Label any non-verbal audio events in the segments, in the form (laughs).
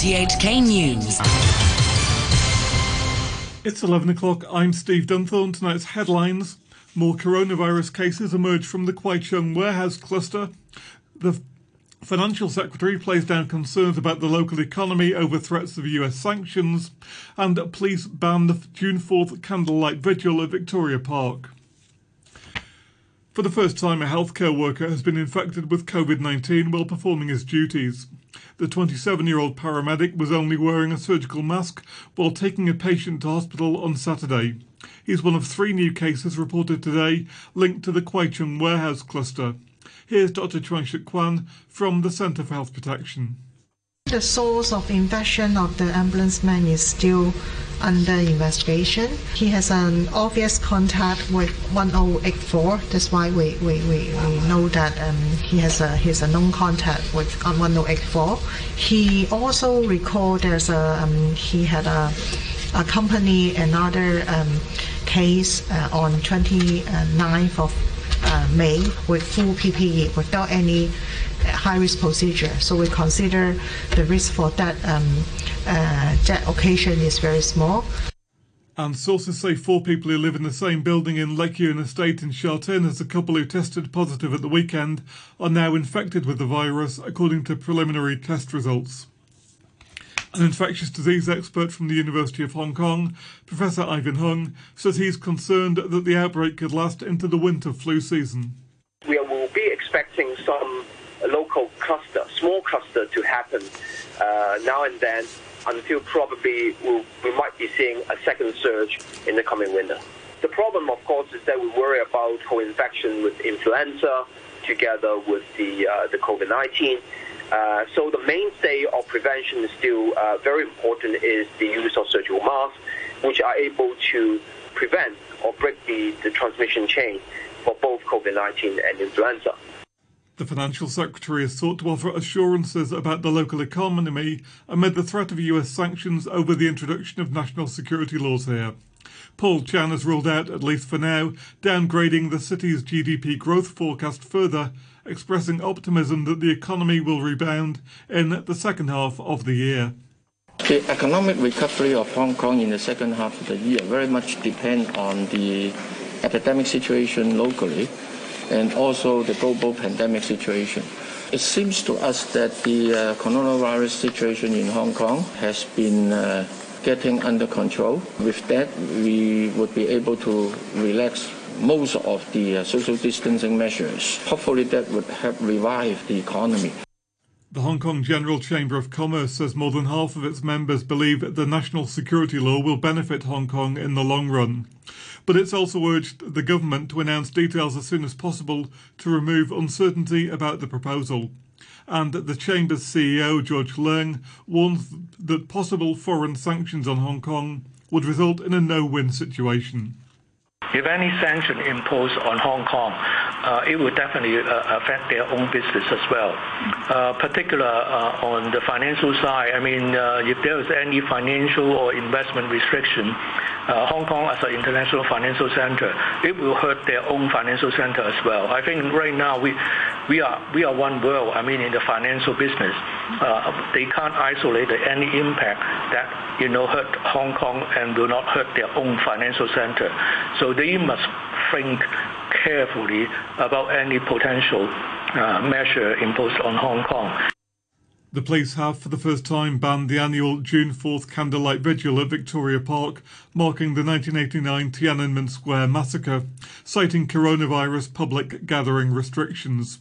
RTHK News. It's 11 o'clock. I'm Steve Dunthorne. Tonight's headlines. More coronavirus cases emerge from the Kwai Chung warehouse cluster. The Financial Secretary plays down concerns about the local economy over threats of US sanctions, and police ban the June 4th candlelight vigil at Victoria Park. For the first time, a healthcare worker has been infected with COVID 19 while performing his duties. The 27 year old paramedic was only wearing a surgical mask while taking a patient to hospital on Saturday. He's one of three new cases reported today linked to the Kwaichung warehouse cluster. Here's Dr. Chuang Shuk Kwan from the Centre for Health Protection. The source of infection of the ambulance man is still under investigation. He has an obvious contact with 1084. That's why we, we, we, we know that um, he has a he's a known contact with 1084. He also recalled there's a um, he had a accompany another um, case uh, on 29th of uh, May with full PPE without any high risk procedure. So we consider the risk for that um, uh, that occasion is very small. And sources say four people who live in the same building in Lek Yuen Estate in Sha as the couple who tested positive at the weekend are now infected with the virus, according to preliminary test results. An infectious disease expert from the University of Hong Kong, Professor Ivan Hung, says he's concerned that the outbreak could last into the winter flu season. We will be expecting some local cluster, small cluster to happen uh, now and then until probably we'll, we might be seeing a second surge in the coming winter. The problem, of course, is that we worry about co-infection with influenza together with the, uh, the COVID-19. Uh, so the mainstay of prevention is still uh, very important is the use of surgical masks, which are able to prevent or break the, the transmission chain for both COVID-19 and influenza. The financial secretary has sought to offer assurances about the local economy amid the threat of US sanctions over the introduction of national security laws here. Paul Chan has ruled out, at least for now, downgrading the city's GDP growth forecast further expressing optimism that the economy will rebound in the second half of the year. The economic recovery of Hong Kong in the second half of the year very much depends on the epidemic situation locally and also the global pandemic situation. It seems to us that the uh, coronavirus situation in Hong Kong has been uh, getting under control. With that, we would be able to relax most of the uh, social distancing measures. Hopefully, that would help revive the economy. The Hong Kong General Chamber of Commerce says more than half of its members believe the national security law will benefit Hong Kong in the long run. But it's also urged the government to announce details as soon as possible to remove uncertainty about the proposal. And the Chamber's CEO, George Leung, warns that possible foreign sanctions on Hong Kong would result in a no win situation. If any sanction imposed on Hong Kong, uh, it will definitely uh, affect their own business as well. Uh, particular uh, on the financial side, I mean, uh, if there is any financial or investment restriction, uh, Hong Kong as an international financial center, it will hurt their own financial center as well. I think right now we we are we are one world. I mean, in the financial business, they can't isolate any impact that you know hurt Hong Kong and will not hurt their own financial center. So they must think carefully about any potential uh, measure imposed on Hong Kong. The police have, for the first time, banned the annual June 4th candlelight vigil at Victoria Park, marking the 1989 Tiananmen Square massacre, citing coronavirus public gathering restrictions.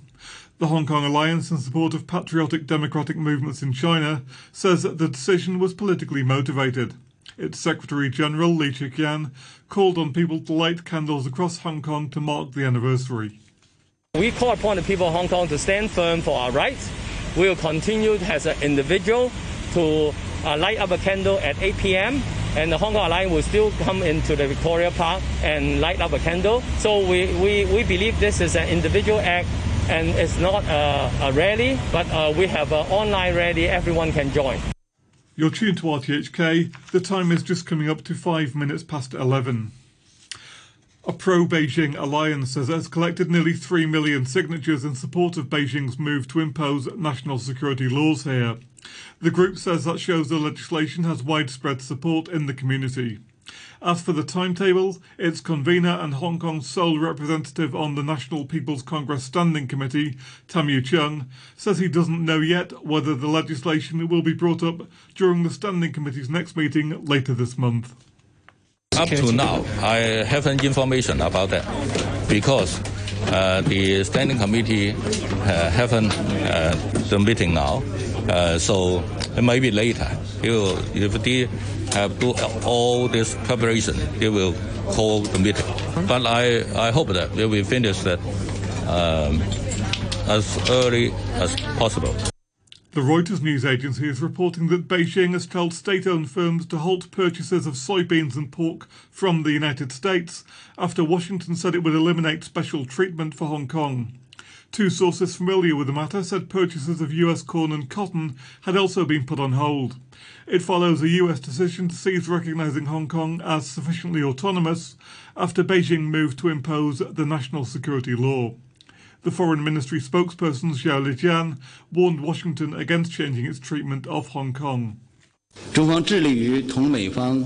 The Hong Kong Alliance, in support of patriotic democratic movements in China, says that the decision was politically motivated. Its Secretary General Lee Cheuk-yan called on people to light candles across Hong Kong to mark the anniversary. We call upon the people of Hong Kong to stand firm for our rights. We will continue as an individual to uh, light up a candle at 8 p.m. and the Hong Kong Alliance will still come into the Victoria Park and light up a candle. So we, we, we believe this is an individual act and it's not a, a rally, but uh, we have an online rally everyone can join. You're tuned to RTHK. The time is just coming up to five minutes past 11. A pro Beijing alliance has collected nearly 3 million signatures in support of Beijing's move to impose national security laws here. The group says that shows the legislation has widespread support in the community. As for the timetable, its convener and Hong Kong's sole representative on the National People's Congress Standing Committee, Tam Yiu Chung, says he doesn't know yet whether the legislation will be brought up during the Standing Committee's next meeting later this month. Up to now, I haven't information about that because uh, the standing committee uh, haven't uh, the meeting now, uh, so maybe later. Will, if they have do all this preparation, they will call the meeting. But I, I hope that they will finish that um, as early as possible. The Reuters news agency is reporting that Beijing has told state owned firms to halt purchases of soybeans and pork from the United States after Washington said it would eliminate special treatment for Hong Kong. Two sources familiar with the matter said purchases of US corn and cotton had also been put on hold. It follows a US decision to cease recognizing Hong Kong as sufficiently autonomous after Beijing moved to impose the national security law. The Foreign Ministry spokesperson Zhao Lijian warned Washington against changing its treatment of Hong Kong. 中方致力于同美方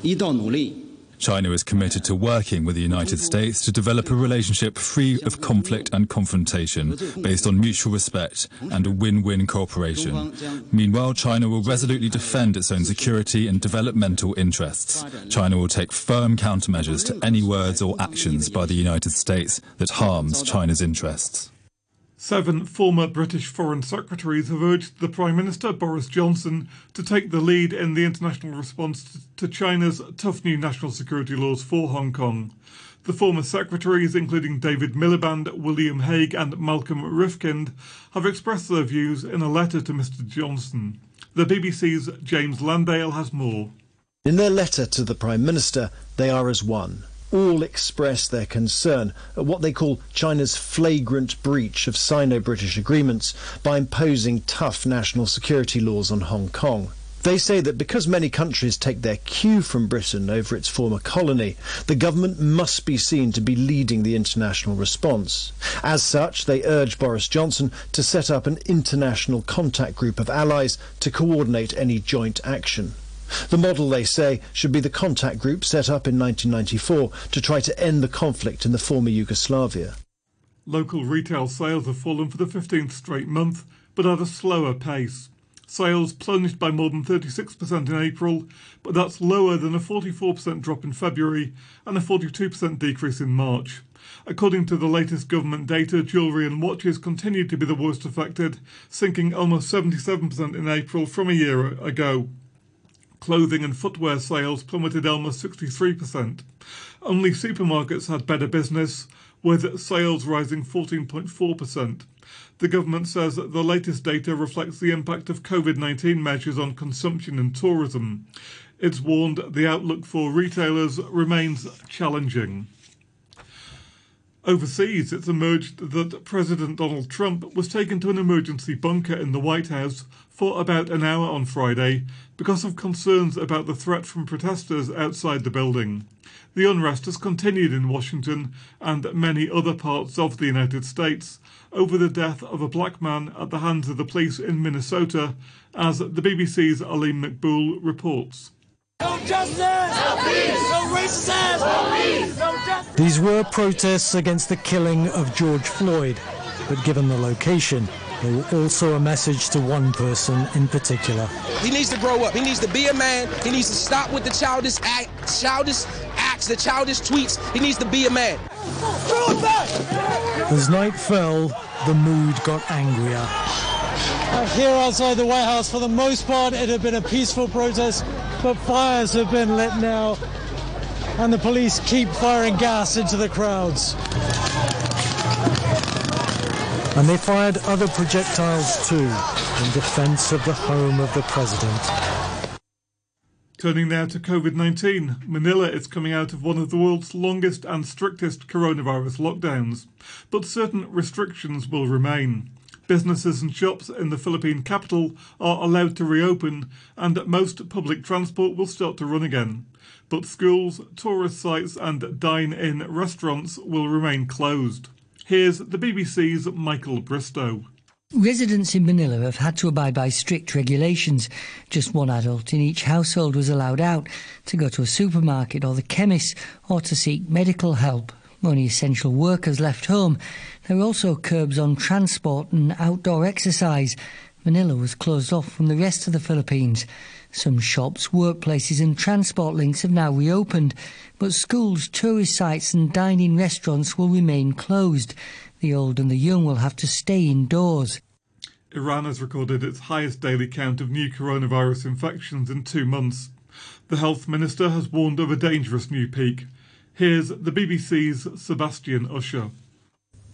一道努力 China is committed to working with the United States to develop a relationship free of conflict and confrontation, based on mutual respect and a win win cooperation. Meanwhile, China will resolutely defend its own security and developmental interests. China will take firm countermeasures to any words or actions by the United States that harms China's interests. Seven former British foreign secretaries have urged the Prime Minister Boris Johnson to take the lead in the international response to China's tough new national security laws for Hong Kong. The former secretaries, including David Miliband, William Hague, and Malcolm Rifkind, have expressed their views in a letter to Mr. Johnson. The BBC's James Landale has more. In their letter to the Prime Minister, they are as one all express their concern at what they call China's flagrant breach of Sino British agreements by imposing tough national security laws on Hong Kong. They say that because many countries take their cue from Britain over its former colony, the government must be seen to be leading the international response. As such, they urge Boris Johnson to set up an international contact group of allies to coordinate any joint action. The model, they say, should be the contact group set up in 1994 to try to end the conflict in the former Yugoslavia. Local retail sales have fallen for the 15th straight month, but at a slower pace. Sales plunged by more than 36% in April, but that's lower than a 44% drop in February and a 42% decrease in March. According to the latest government data, jewellery and watches continued to be the worst affected, sinking almost 77% in April from a year ago. Clothing and footwear sales plummeted almost 63%. Only supermarkets had better business, with sales rising 14.4%. The government says that the latest data reflects the impact of COVID 19 measures on consumption and tourism. It's warned the outlook for retailers remains challenging. Overseas, it's emerged that President Donald Trump was taken to an emergency bunker in the White House for about an hour on Friday because of concerns about the threat from protesters outside the building. The unrest has continued in Washington and many other parts of the United States over the death of a black man at the hands of the police in Minnesota, as the BBC's Aleem Maqbool reports. No justice! No peace! No racism! No peace! These were protests against the killing of George Floyd, but given the location, also a message to one person in particular. He needs to grow up. He needs to be a man. He needs to stop with the childish act, childish acts, the childish tweets. He needs to be a man. As night fell, the mood got angrier. Here outside the White House, for the most part, it had been a peaceful protest, but fires have been lit now, and the police keep firing gas into the crowds. And they fired other projectiles too, in defense of the home of the president. Turning now to COVID 19, Manila is coming out of one of the world's longest and strictest coronavirus lockdowns, but certain restrictions will remain. Businesses and shops in the Philippine capital are allowed to reopen, and most public transport will start to run again. But schools, tourist sites, and dine in restaurants will remain closed. Here's the BBC's Michael Bristow. Residents in Manila have had to abide by strict regulations. Just one adult in each household was allowed out to go to a supermarket or the chemist or to seek medical help. Only essential workers left home. There were also curbs on transport and outdoor exercise. Manila was closed off from the rest of the Philippines. Some shops, workplaces, and transport links have now reopened, but schools, tourist sites, and dining restaurants will remain closed. The old and the young will have to stay indoors. Iran has recorded its highest daily count of new coronavirus infections in two months. The health minister has warned of a dangerous new peak. Here's the BBC's Sebastian Usher.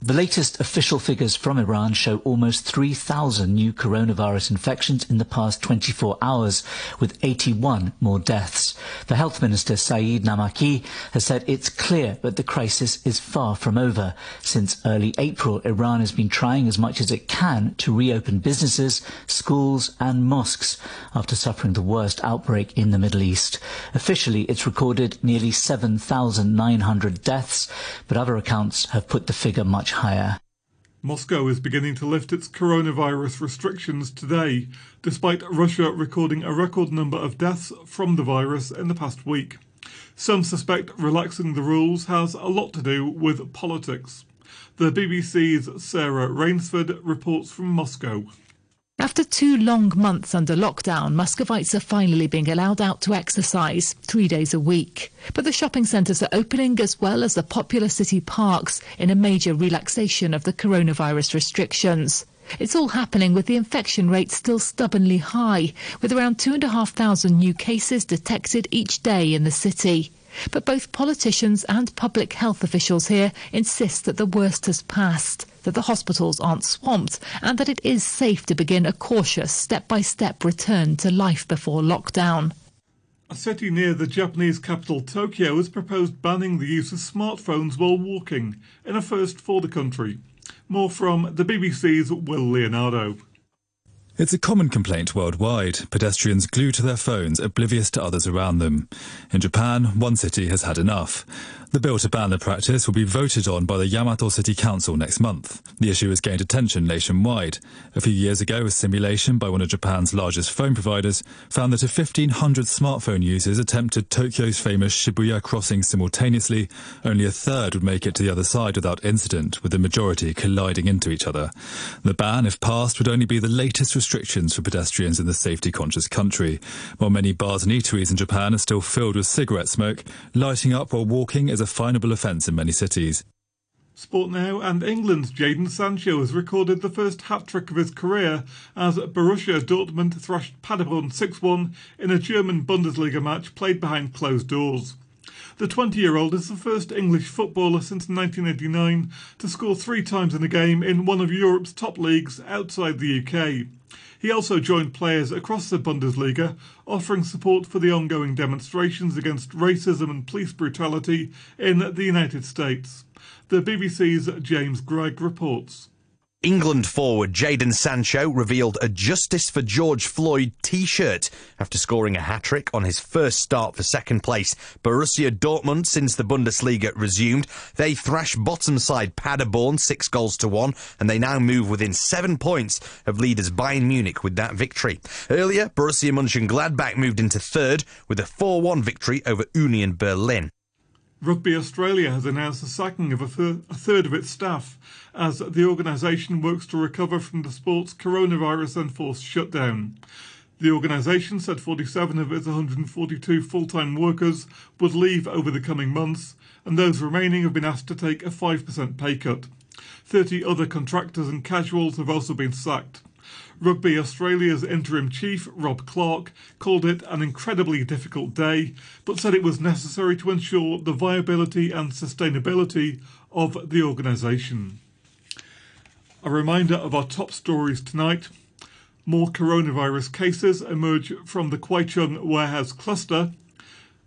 The latest official figures from Iran show almost 3,000 new coronavirus infections in the past 24 hours, with 81 more deaths. The health minister Saeed Namaki has said it's clear that the crisis is far from over. Since early April, Iran has been trying as much as it can to reopen businesses, schools and mosques after suffering the worst outbreak in the Middle East. Officially, it's recorded nearly 7,900 deaths, but other accounts have put the figure much higher. Moscow is beginning to lift its coronavirus restrictions today, despite Russia recording a record number of deaths from the virus in the past week. Some suspect relaxing the rules has a lot to do with politics. The BBC's Sarah Rainsford reports from Moscow. After two long months under lockdown, Muscovites are finally being allowed out to exercise three days a week. But the shopping centres are opening as well as the popular city parks in a major relaxation of the coronavirus restrictions. It's all happening with the infection rate still stubbornly high, with around 2,500 new cases detected each day in the city. But both politicians and public health officials here insist that the worst has passed, that the hospitals aren't swamped, and that it is safe to begin a cautious step by step return to life before lockdown. A city near the Japanese capital Tokyo has proposed banning the use of smartphones while walking, in a first for the country. More from the BBC's Will Leonardo. It's a common complaint worldwide. Pedestrians glued to their phones, oblivious to others around them. In Japan, one city has had enough. The bill to ban the practice will be voted on by the Yamato City Council next month. The issue has gained attention nationwide. A few years ago, a simulation by one of Japan's largest phone providers found that if 1,500 smartphone users attempted Tokyo's famous Shibuya crossing simultaneously, only a third would make it to the other side without incident, with the majority colliding into each other. The ban, if passed, would only be the latest restrictions for pedestrians in the safety-conscious country. While many bars and eateries in Japan are still filled with cigarette smoke, lighting up while walking is a finable offence in many cities. Sport now and England's Jadon Sancho has recorded the first hat-trick of his career as Borussia Dortmund thrashed Paderborn 6-1 in a German Bundesliga match played behind closed doors. The 20-year-old is the first English footballer since 1989 to score three times in a game in one of Europe's top leagues outside the UK. He also joined players across the Bundesliga, offering support for the ongoing demonstrations against racism and police brutality in the United States. The BBC's James Gregg reports. England forward Jadon Sancho revealed a Justice for George Floyd t-shirt after scoring a hat-trick on his first start for second place. Borussia Dortmund, since the Bundesliga resumed, they thrash bottom side Paderborn six goals to one, and they now move within seven points of leaders Bayern Munich with that victory. Earlier, Borussia Mönchengladbach moved into third with a 4-1 victory over Union Berlin. Rugby Australia has announced the sacking of a, thir- a, third of its staff as the organisation works to recover from the sport's coronavirus enforced shutdown. The organisation said 47 of its 142 full time workers would leave over the coming months, and those remaining have been asked to take a 5% pay cut. 30 other contractors and casuals have also been sacked. Rugby Australia's interim chief, Rob Clarke, called it an incredibly difficult day, but said it was necessary to ensure the viability and sustainability of the organisation. A reminder of our top stories tonight. More coronavirus cases emerge from the Kwai Chung warehouse cluster.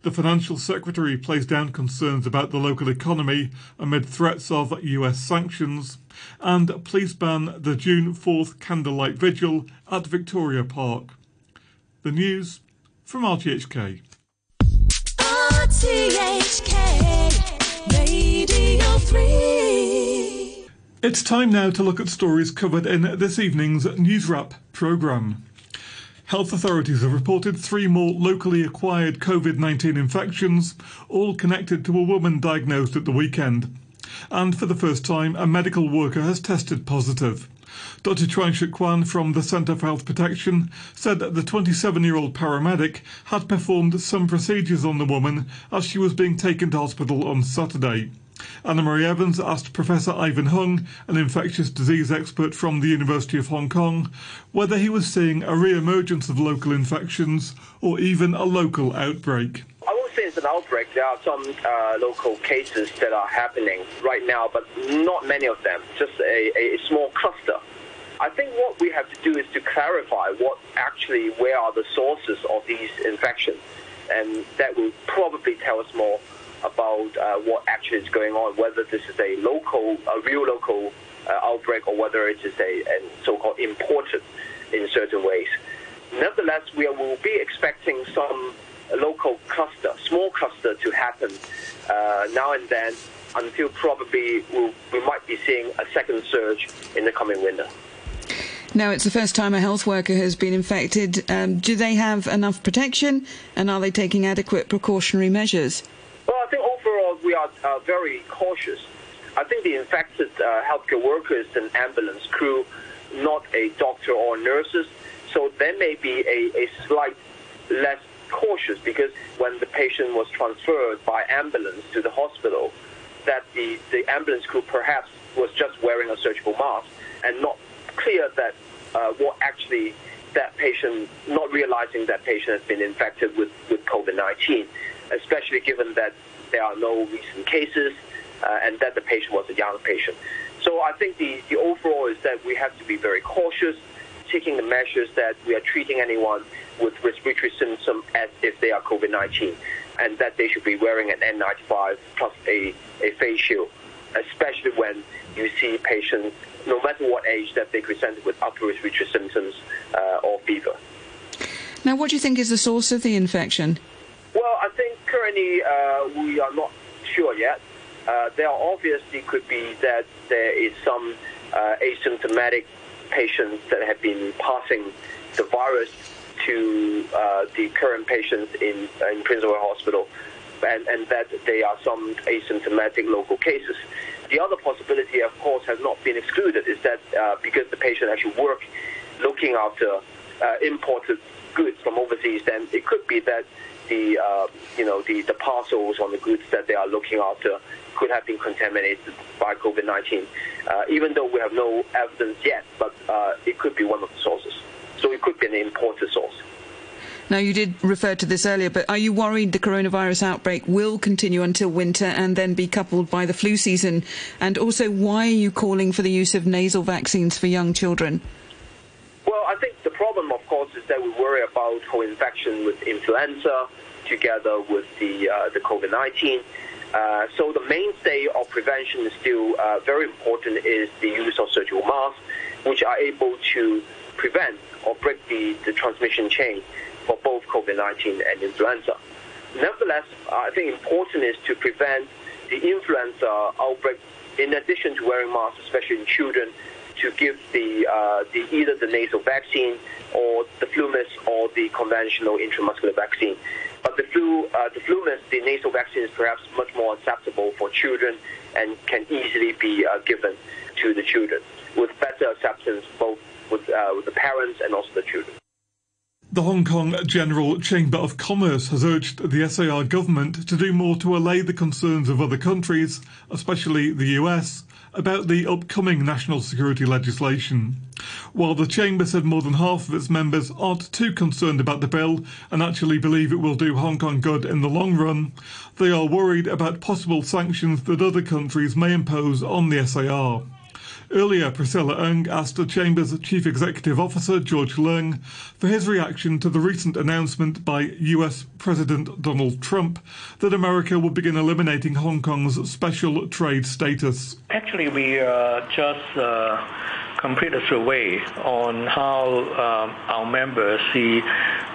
The financial secretary plays down concerns about the local economy amid threats of US sanctions. And police ban the June 4th candlelight vigil at Victoria Park. The news from RTHK. RTHK Radio 3. It's time now to look at stories covered in this evening's News Wrap programme. Health authorities have reported three more locally acquired COVID 19 infections, all connected to a woman diagnosed at the weekend. And for the first time, a medical worker has tested positive. Dr. Chuang Shuk Kwan from the Centre for Health Protection said that the 27 year old paramedic had performed some procedures on the woman as she was being taken to hospital on Saturday. Annemarie Evans asked Professor Ivan Hung, an infectious disease expert from the University of Hong Kong, whether he was seeing a re emergence of local infections or even a local outbreak. It's an outbreak. There are some uh, local cases that are happening right now, but not many of them, just a, a small cluster. I think what we have to do is to clarify what actually, where are the sources of these infections, and that will probably tell us more about uh, what actually is going on, whether this is a local, a real local uh, outbreak, or whether it is a, a so-called imported in certain ways. Nevertheless, we will be expecting some local cluster, small cluster, to happen uh, now and then until probably we'll, we might be seeing a second surge in the coming winter. Now, it's the first time a health worker has been infected. Um, do they have enough protection and are they taking adequate precautionary measures? Well, I think overall we are uh, very cautious. I think the infected uh, healthcare workers and ambulance crew, not a doctor or nurses, so there may be a, a slight less cautious because when the patient was transferred by ambulance to the hospital, that the, the ambulance crew perhaps was just wearing a surgical mask and not clear that uh, what actually that patient, not realizing that patient has been infected with, with COVID-19, especially given that there are no recent cases uh, and that the patient was a young patient. So I think the, the overall is that we have to be very cautious, taking the measures that we are treating anyone with respiratory symptoms as if they are COVID-19, and that they should be wearing an N95 plus a, a face shield, especially when you see patients, no matter what age, that they present with upper respiratory symptoms uh, or fever. Now, what do you think is the source of the infection? Well, I think currently uh, we are not sure yet. Uh, there obviously could be that there is some uh, asymptomatic patients that have been passing the virus to uh, the current patients in, in Prince Edward Hospital, and, and that they are some asymptomatic local cases. The other possibility, of course, has not been excluded, is that uh, because the patient actually work looking after uh, imported goods from overseas, then it could be that the uh, you know the, the parcels on the goods that they are looking after could have been contaminated by COVID-19. Uh, even though we have no evidence yet, but uh, it could be one of the sources. So it could be an imported source. Now, you did refer to this earlier, but are you worried the coronavirus outbreak will continue until winter and then be coupled by the flu season? And also, why are you calling for the use of nasal vaccines for young children? Well, I think the problem, of course, is that we worry about co-infection with influenza together with the uh, the COVID-19. Uh, so the mainstay of prevention is still uh, very important is the use of surgical masks, which are able to prevent or break the, the transmission chain for both COVID-19 and influenza. Nevertheless, I think important is to prevent the influenza outbreak in addition to wearing masks, especially in children, to give the, uh, the either the nasal vaccine or the FluMist or the conventional intramuscular vaccine. But the flu, uh, the FluMist, the nasal vaccine is perhaps much more acceptable for children and can easily be uh, given to the children with better acceptance both with, uh, with the parents and also the children. The Hong Kong General Chamber of Commerce has urged the SAR government to do more to allay the concerns of other countries, especially the US, about the upcoming national security legislation. While the Chamber said more than half of its members aren't too concerned about the bill and actually believe it will do Hong Kong good in the long run, they are worried about possible sanctions that other countries may impose on the SAR. Earlier, Priscilla Ung asked the Chamber's Chief Executive Officer, George Leung, for his reaction to the recent announcement by US President Donald Trump that America will begin eliminating Hong Kong's special trade status. Actually, we uh, just uh, completed a survey on how um, our members see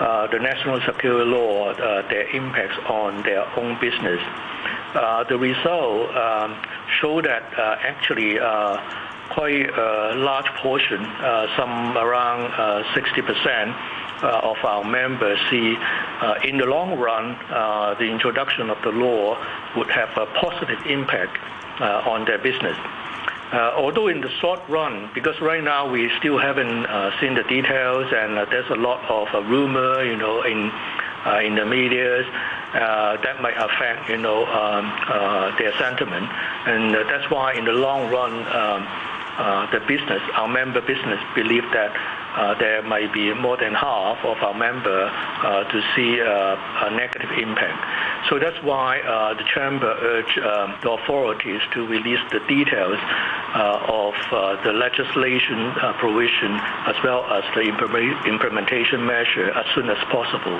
uh, the national security law, uh, their impacts on their own business. Uh, the result um, show that uh, actually quite a large portion, some around 60%, uh, of our members see uh, in the long run uh, the introduction of the law would have a positive impact on their business. Uh, although in the short run, because right now we still haven't uh, seen the details, and uh, there's a lot of rumor, you know, in in the media that might affect, you know, um, their sentiment, and that's why in the long run, um, the business, our member business, believe that uh, there might be more than half of our member uh, to see uh, a negative impact. So that's why the chamber urged um, the authorities to release the details of the legislation provision as well as the implementation measure as soon as possible.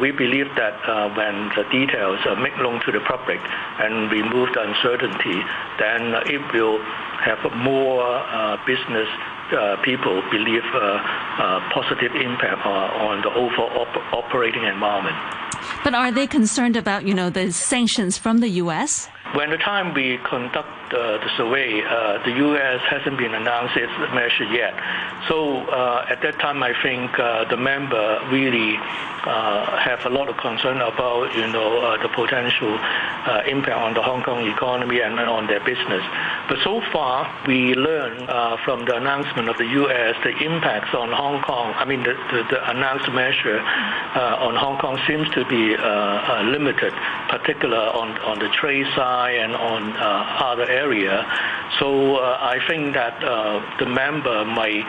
we believe that when the details are made known to the public and remove the uncertainty, then it will have more business uh, people believe uh, uh, positive impact on the overall op- operating environment. But are they concerned about, you know, the sanctions from the U.S.? When the time we conduct uh, the survey, uh, the U.S. hasn't been announced its measure yet. So uh, at that time, I think uh, the member really uh, have a lot of concern about, you know, uh, the potential uh, impact on the Hong Kong economy and on their business. But so far, we learned from the announcement of the U.S. the impacts on Hong Kong. I mean, the, announced measure on Hong Kong seems to be limited, particularly on on the trade side and on other area. So uh, I think that uh, the member might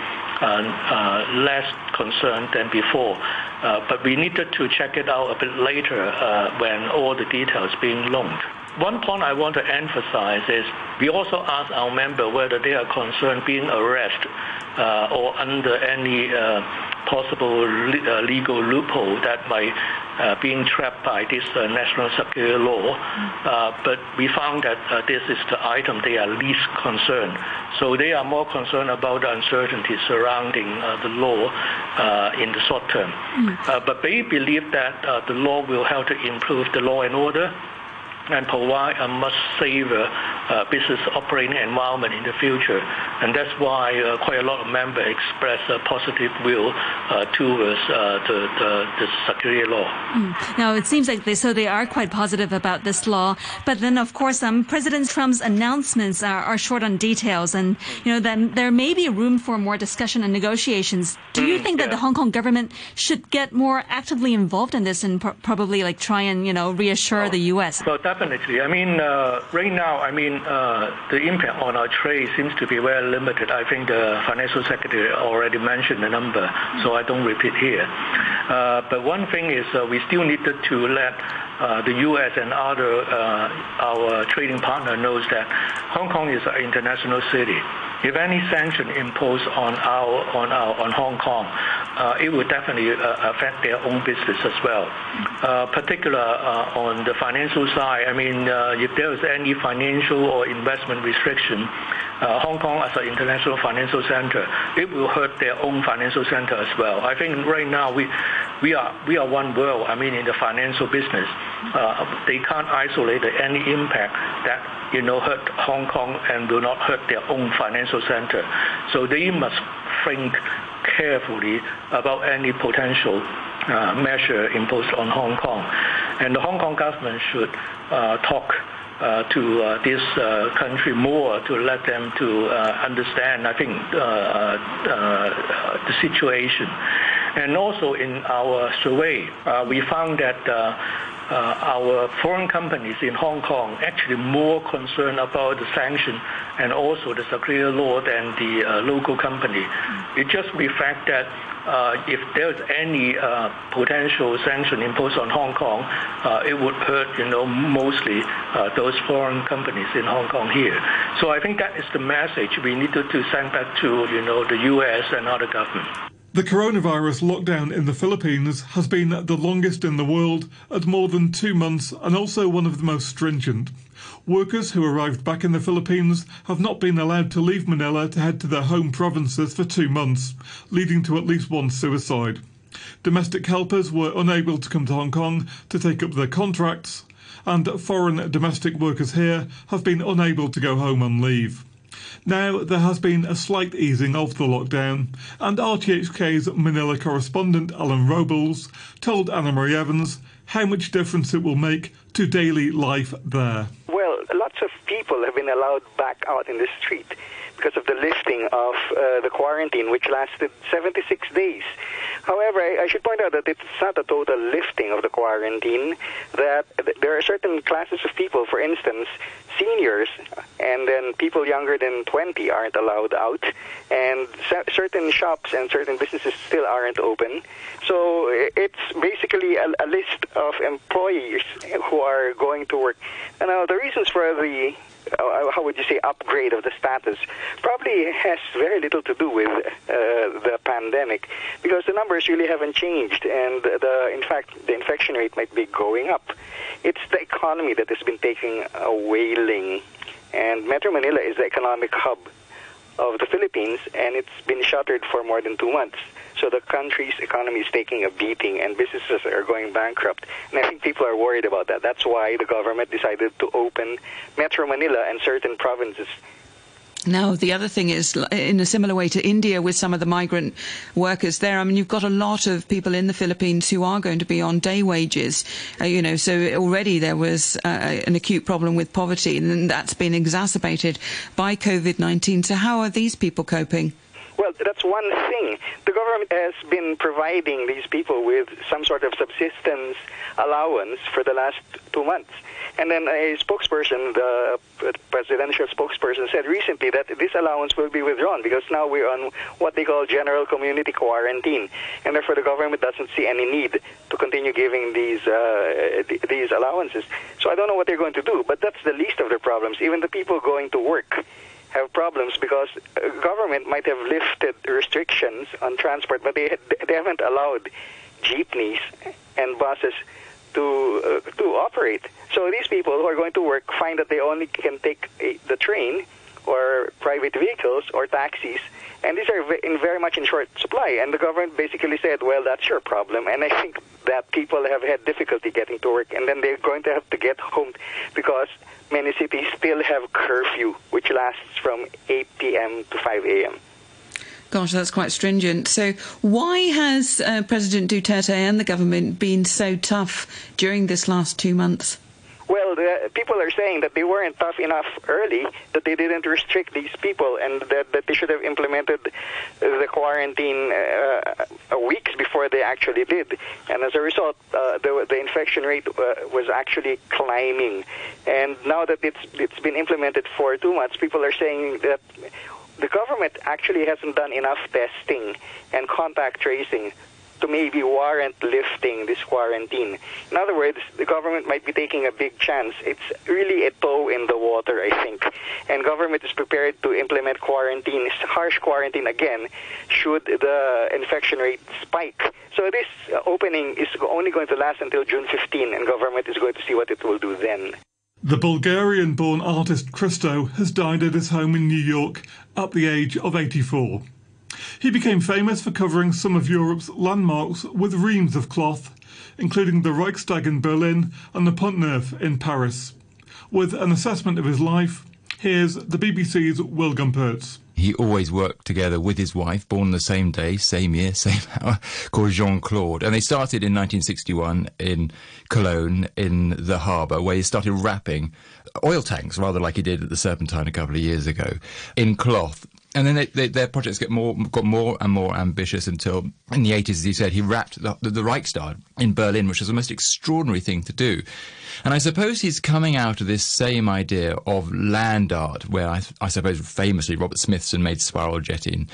less concerned than before. but we needed to check it out a bit later when all the details being known. One point I want to emphasize is we also ask our member whether they are concerned being arrested uh, or under any uh, possible le- uh, legal loophole that might uh, being trapped by this uh, national security law. Uh, but we found that this is the item they are least concerned. So they are more concerned about the uncertainty surrounding the law in the short term. Mm. but they believe that the law will help to improve the law and order and provide a much safer uh, business operating environment in the future. And that's why uh, quite a lot of members express a positive will uh, towards uh, the, security law. Mm. Now, it seems like they, so they are quite positive about this law. But then, of course, um, President Trump's announcements are, are short on details. And, you know, then there may be room for more discussion and negotiations. Do you mm, think that the Hong Kong government should get more actively involved in this and probably like try and, you know, reassure the U.S.? Definitely. I mean, uh, right now, I mean, uh, the impact on our trade seems to be very limited. I think the financial secretary already mentioned the number, so I don't repeat here. Uh, but one thing is we still needed to let the U.S. and other our trading partner knows that Hong Kong is an international city. If any sanction imposed on our on our on Hong Kong, uh, it will definitely uh, affect their own business as well. Uh, particular uh, on the financial side, I mean, uh, if there is any financial or investment restriction, uh, Hong Kong as an international financial center, it will hurt their own financial center as well. I think right now we we are we are one world. I mean, in the financial business, uh, they can't isolate any impact that you know hurt Hong Kong and will not hurt their own financial center. So they must think carefully about any potential uh, measure imposed on Hong Kong, and the Hong Kong government should uh, talk uh, to this country more to let them to understand, I think, the situation. And also in our survey, we found that uh, our foreign companies in Hong Kong actually more concerned about the sanction and also the security law than the uh, local company. It just reflects that uh, if there's any uh, potential sanction imposed on Hong Kong, uh, it would hurt, you know, mostly uh, those foreign companies in Hong Kong here. So I think that is the message we needed to send back to, you know, the U.S. and other governments. The coronavirus lockdown in the Philippines has been the longest in the world at more than two months and also one of the most stringent. Workers who arrived back in the Philippines have not been allowed to leave Manila to head to their home provinces for two months, leading to at least one suicide. Domestic helpers were unable to come to Hong Kong to take up their contracts, and foreign domestic workers here have been unable to go home on leave. Now, there has been a slight easing of the lockdown, and RTHK's Manila correspondent Alan Robles told Annemarie Evans how much difference it will make to daily life there. Well, lots of people have been allowed back out in the street because of the lifting of uh, the quarantine, which lasted 76 days. However, I, I, should point out that it's not a total lifting of the quarantine, that there are certain classes of people, for instance, seniors and then people younger than 20 aren't allowed out, and certain shops and certain businesses still aren't open. So it's basically a, a list of employees who are going to work. And Now, the reasons for the uh, how would you say, upgrade of the status probably has very little to do with uh, the pandemic because the numbers really haven't changed, and the in fact the infection rate might be going up. It's the economy that has been taking a wailing, and Metro Manila is the economic hub of the Philippines, and it's been shuttered for more than two months. So the country's economy is taking a beating and businesses are going bankrupt. And I think people are worried about that. That's why the government decided to open Metro Manila and certain provinces now, the other thing is, in a similar way to India with some of the migrant workers there, I mean, you've got a lot of people in the Philippines who are going to be on day wages, uh, you know, so already there was uh, an acute problem with poverty, and that's been exacerbated by COVID 19. So, how are these people coping? Well, that's one thing. The government has been providing these people with some sort of subsistence allowance for the last two months. And then a spokesperson, the presidential spokesperson, said recently that this allowance will be withdrawn because now we're on what they call general community quarantine, and therefore the government doesn't see any need to continue giving these uh, these allowances. So I don't know what they're going to do, but that's the least of their problems. Even the people going to work have problems because uh, government might have lifted restrictions on transport, but they they haven't allowed jeepneys and buses to uh, to operate. So these people who are going to work find that they only can take a, the train or private vehicles or taxis, and these are in very much in short supply. And the government basically said, "Well, that's your problem." And I think that people have had difficulty getting to work, and then they're going to have to get home because many cities still have curfew, which lasts from 8 p.m. to 5 a.m. Gosh, that's quite stringent. So, why has uh, President Duterte and the government been so tough during this last two months? Well, the, people are saying that they weren't tough enough early, that they didn't restrict these people, and that, that they should have implemented the quarantine uh, weeks before they actually did. And as a result, uh, the, the infection rate uh, was actually climbing. And now that it's it's been implemented for two months, people are saying that the government actually hasn't done enough testing and contact tracing to maybe warrant lifting this quarantine. In other words, the government might be taking a big chance. It's really a toe in the water, I think. And government is prepared to implement quarantine, harsh quarantine again, should the infection rate spike. So this opening is only going to last until June 15, and government is going to see what it will do then. The Bulgarian born artist Christo has died at his home in New York at the age of 84. He became famous for covering some of Europe's landmarks with reams of cloth, including the Reichstag in Berlin and the Pont Neuf in Paris. With an assessment of his life, here's the BBC's Will Gompertz. He always worked together with his wife, born the same day, same year, (laughs) same hour, called Jeanne-Claude. And they started in 1961 in Cologne, in the harbour, where he started wrapping oil tanks, rather like he did at the Serpentine a couple of years ago, in cloth and then they, they, their projects get more got more and more ambitious until in the 80s, as he said, he wrapped the, the, the, Reichstag in Berlin, which was the most extraordinary thing to do. And I suppose he's coming out of this same idea of land art, where I, I suppose famously Robert Smithson made Spiral Jetty in,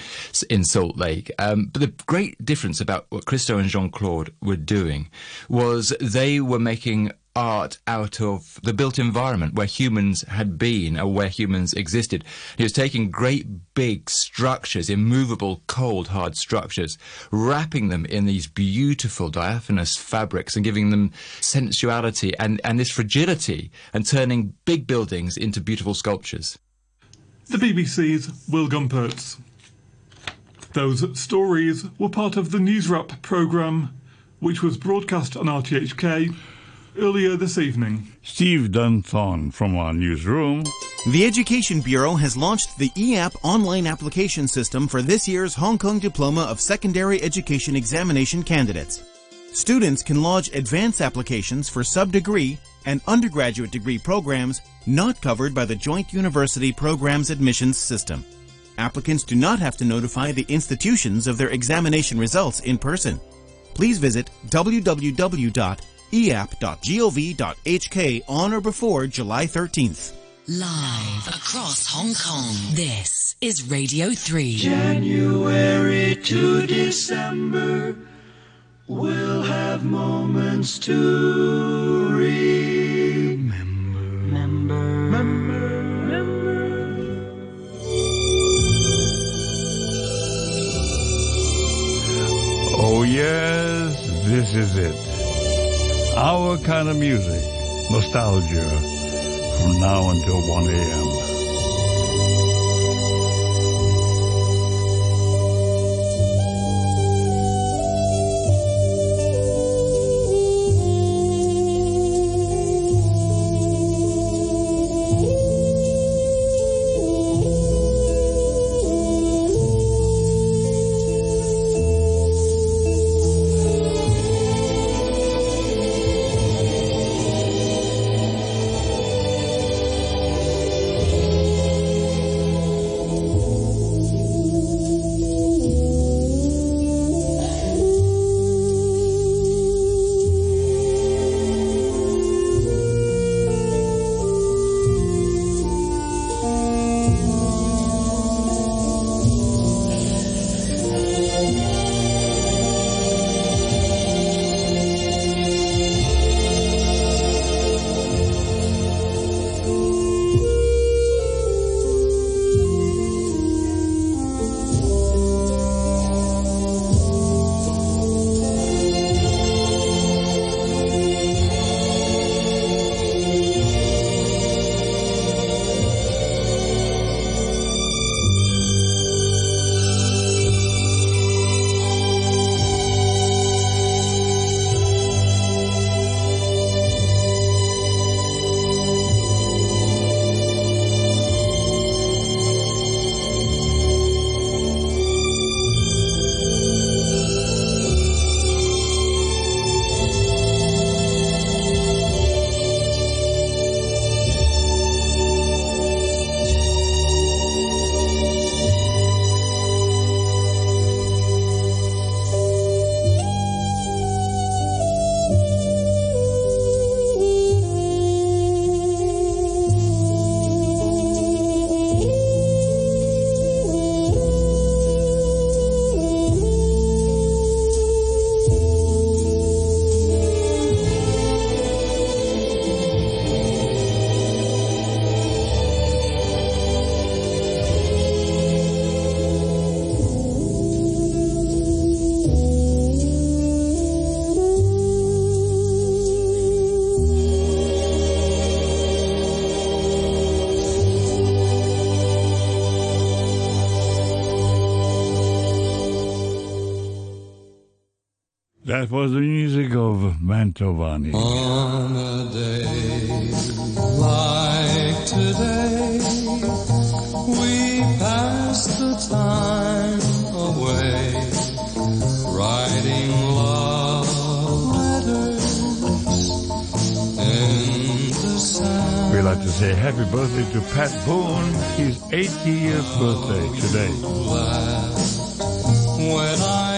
in Salt Lake. Um, but the great difference about what Christo and Jeanne-Claude were doing was they were making art out of the built environment where humans had been or where humans existed. He was taking great big structures, immovable, cold, hard structures, wrapping them in these beautiful diaphanous fabrics and giving them sensuality and, and this fragility and turning big buildings into beautiful sculptures. The BBC's Will Gompertz. Those stories were part of the News Wrap programme, which was broadcast on RTHK earlier this evening. Steve Dunthorne from our newsroom The Education Bureau has launched the eApp online application system for this year's Hong Kong Diploma of Secondary Education Examination candidates. Students can lodge advance applications for sub-degree and undergraduate degree programs not covered by the Joint University Programs Admissions System. Applicants do not have to notify the institutions of their examination results in person. Please visit www.eapp.gov.hk on or before July 13th. Live across Hong Kong, this is Radio 3. January to December, we'll have moments to remember. Remember. Remember. Oh, yes, this is it. Our kind of music. Nostalgia. From now until 1 a.m. That was the music of Mantovani. On a day like today, we pass the time away, writing love letters in the sand. We'd like to say happy birthday to Pat Boone. His 80th birthday today. When I